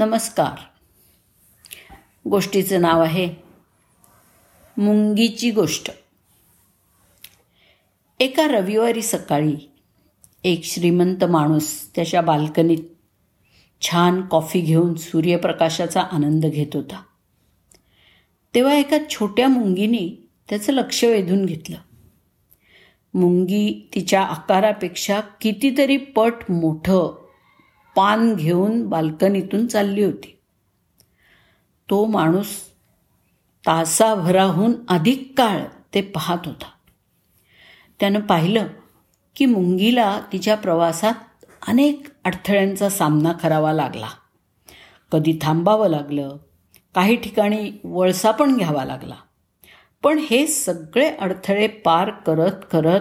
नमस्कार. गोष्टीचं नाव आहे मुंगीची गोष्ट. एका रविवारी सकाळी एक श्रीमंत माणूस त्याच्या बाल्कनीत छान कॉफी घेऊन सूर्यप्रकाशाचा आनंद घेत होता. तेव्हा एका छोट्या मुंगीने त्याचं लक्ष वेधून घेतलं. मुंगी तिच्या आकारापेक्षा कितीतरी पट मोठं पान घेऊन बाल्कनीतून चालली होती. तो माणूस तासाभराहून अधिक काळ ते पाहत होता. त्यानं पाहिलं की मुंगीला तिच्या प्रवासात अनेक अडथळ्यांचा सामना करावा लागला. कधी थांबावं लागलं काही ठिकाणी वळसा पण घ्यावा लागला. पण हे सगळे अडथळे पार करत करत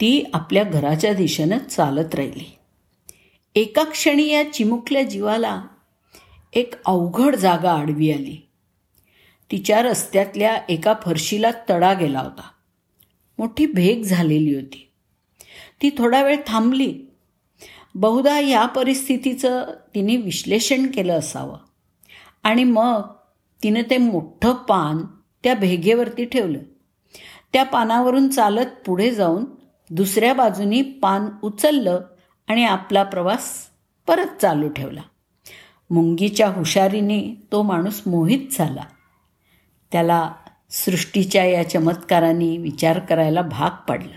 ती आपल्या घराच्या दिशेनं चालत राहिली. एका क्षणी या चिमुकल्या जीवाला एक अवघड जागा आडवी आली. तिच्या रस्त्यातल्या एका फरशीला तडा गेला होता. मोठी भेग झालेली होती. ती थोडा वेळ थांबली. बहुधा या परिस्थितीचं तिने विश्लेषण केलं असावं. आणि मग तिनं ते मोठं पान त्या भेगेवरती ठेवलं. त्या पानावरून चालत पुढे जाऊन दुसऱ्या बाजूनी पान उचललं आणि आपला प्रवास परत चालू ठेवला. मुंगीच्या हुशारीने तो माणूस मोहित झाला. त्याला सृष्टीच्या या चमत्काराने विचार करायला भाग पाडला.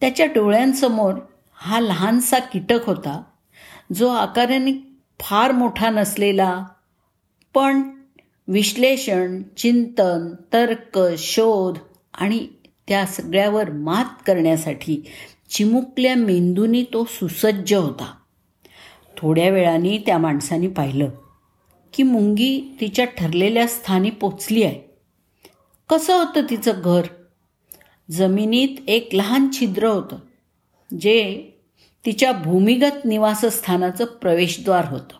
त्याच्या डोळ्यांसमोर हा लहानसा कीटक होता जो आकाराने फार मोठा नसलेला पण विश्लेषण चिंतन तर्क शोध आणि त्या सगळ्यावर मात करण्यासाठी चिमुकल्या मेंदूनी तो सुसज्ज होता. थोड्या वेळाने त्या माणसाने पाहिलं की मुंगी तिच्या ठरलेल्या स्थानी पोचली आहे. कसं होतं तिचं घर? जमिनीत एक लहान छिद्र होतं जे तिच्या भूमिगत निवासस्थानाचं प्रवेशद्वार होतं.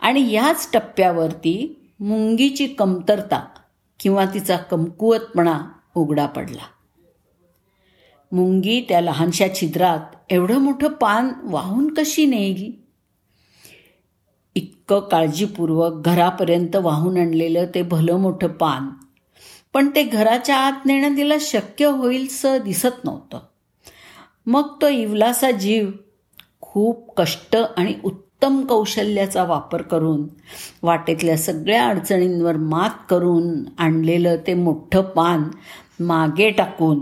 आणि याच टप्प्यावरती मुंगीची कमतरता किंवा तिचा कमकुवतपणा उघडा पडला. मुंगी त्या लहानशा छिद्रात एवढं मोठं पान वाहून कशी नेईल इतकं काळजीपूर्वक घरापर्यंत वाहून आणलेलं ते भलं मोठं पान. पण ते घराच्या आत नेणं तिला शक्य होईलसं दिसत नव्हतं. मग तो इवलासा जीव खूप कष्ट आणि उत्तम कौशल्याचा वापर करून वाटेतल्या सगळ्या अडचणींवर मात करून आणलेलं ते मोठं पान मागे टाकून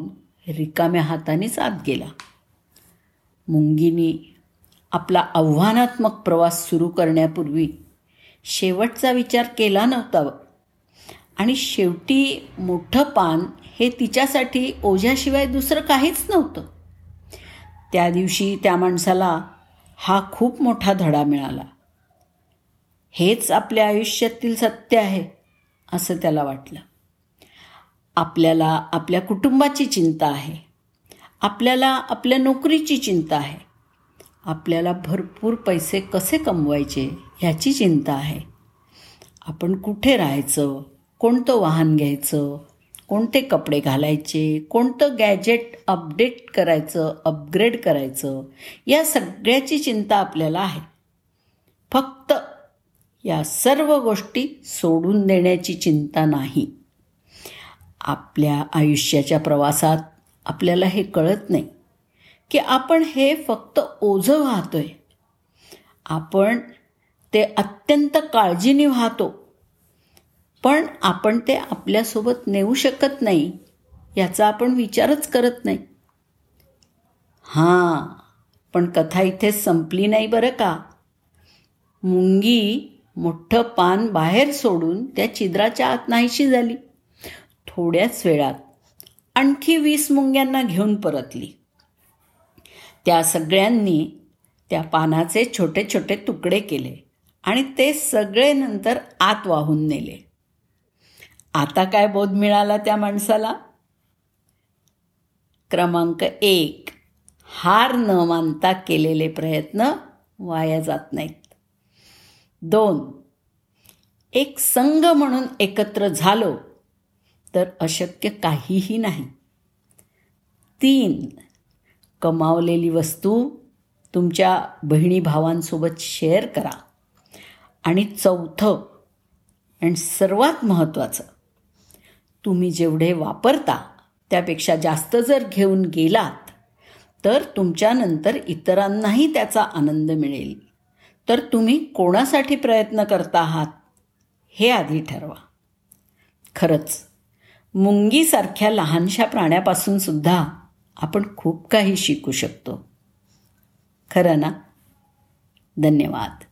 रिकाम्या हातानेच आत गेला. मुंगीनी आपला आव्हानात्मक प्रवास सुरू करण्यापूर्वी शेवटचा विचार केला नव्हता आणि शेवटी मोठं पान हे तिच्यासाठी ओझ्याशिवाय दुसरं काहीच नव्हतं. त्या दिवशी त्या माणसाला हा खूप मोठा धडा मिळाला. हेच आपल्या आयुष्यातील सत्य आहे असं त्याला वाटलं. आपल्याला आपल्या कुटुंबाची चिंता आहे. आपल्याला आपल्या नोकरीची चिंता आहे. आपल्याला भरपूर पैसे कसे कमवायचे ह्याची चिंता आहे. आपण कुठे राहायचं कोणतं वाहन घ्यायचं कोणते कपडे घालायचे कोणतं गॅजेट अपडेट करायचं अपग्रेड करायचं या सगळ्याची चिंता आपल्याला आहे. फक्त या सर्व गोष्टी सोडून देण्याची चिंता नाही. आपल्या आयुष्याच्या प्रवासात आपल्याला हे कळत नाही की आपण हे फक्त ओझं वाहतोय. आपण ते अत्यंत काळजीने वाहतो. पण आपण ते आपल्यासोबत नेऊ शकत नाही याचा आपण विचारच करत नाही. हां पण कथा इथे संपली नाही बरं का? मुंगी मोठं पान बाहेर सोडून त्या छिद्राच्या आत नाहीशी झाली. थोड्याच वेळात आणखी वीस मुंग्यांना घेऊन परतली. त्या सगळ्यांनी त्या पानाचे छोटे छोटे तुकडे केले आणि ते सगळे नंतर आत वाहून नेले. आता काय बोध मिळाला त्या माणसाला? क्रमांक एक. हार न मानता केलेले प्रयत्न वाया जात नाहीत. दोन. एक संघ म्हणून एकत्र झालो तर अशक्य काहीही नाही. तीन. कमावलेली वस्तू तुमच्या बहिणी भावांसोबत शेअर करा. आणि चौथं आणि सर्वात महत्त्वाचं तुम्ही जेवढे वापरता त्यापेक्षा जास्त जर घेऊन गेलात तर तुमच्यानंतर इतरांनाही त्याचा आनंद मिळेल. तर तुम्ही कोणासाठी प्रयत्न करता आहात हे आधी ठरवा. खरंच मुंगीसारख्या लहानशा प्राण्यापासून सुद्धा आपण खूप काही शिकू शकतो. खरं ना? धन्यवाद.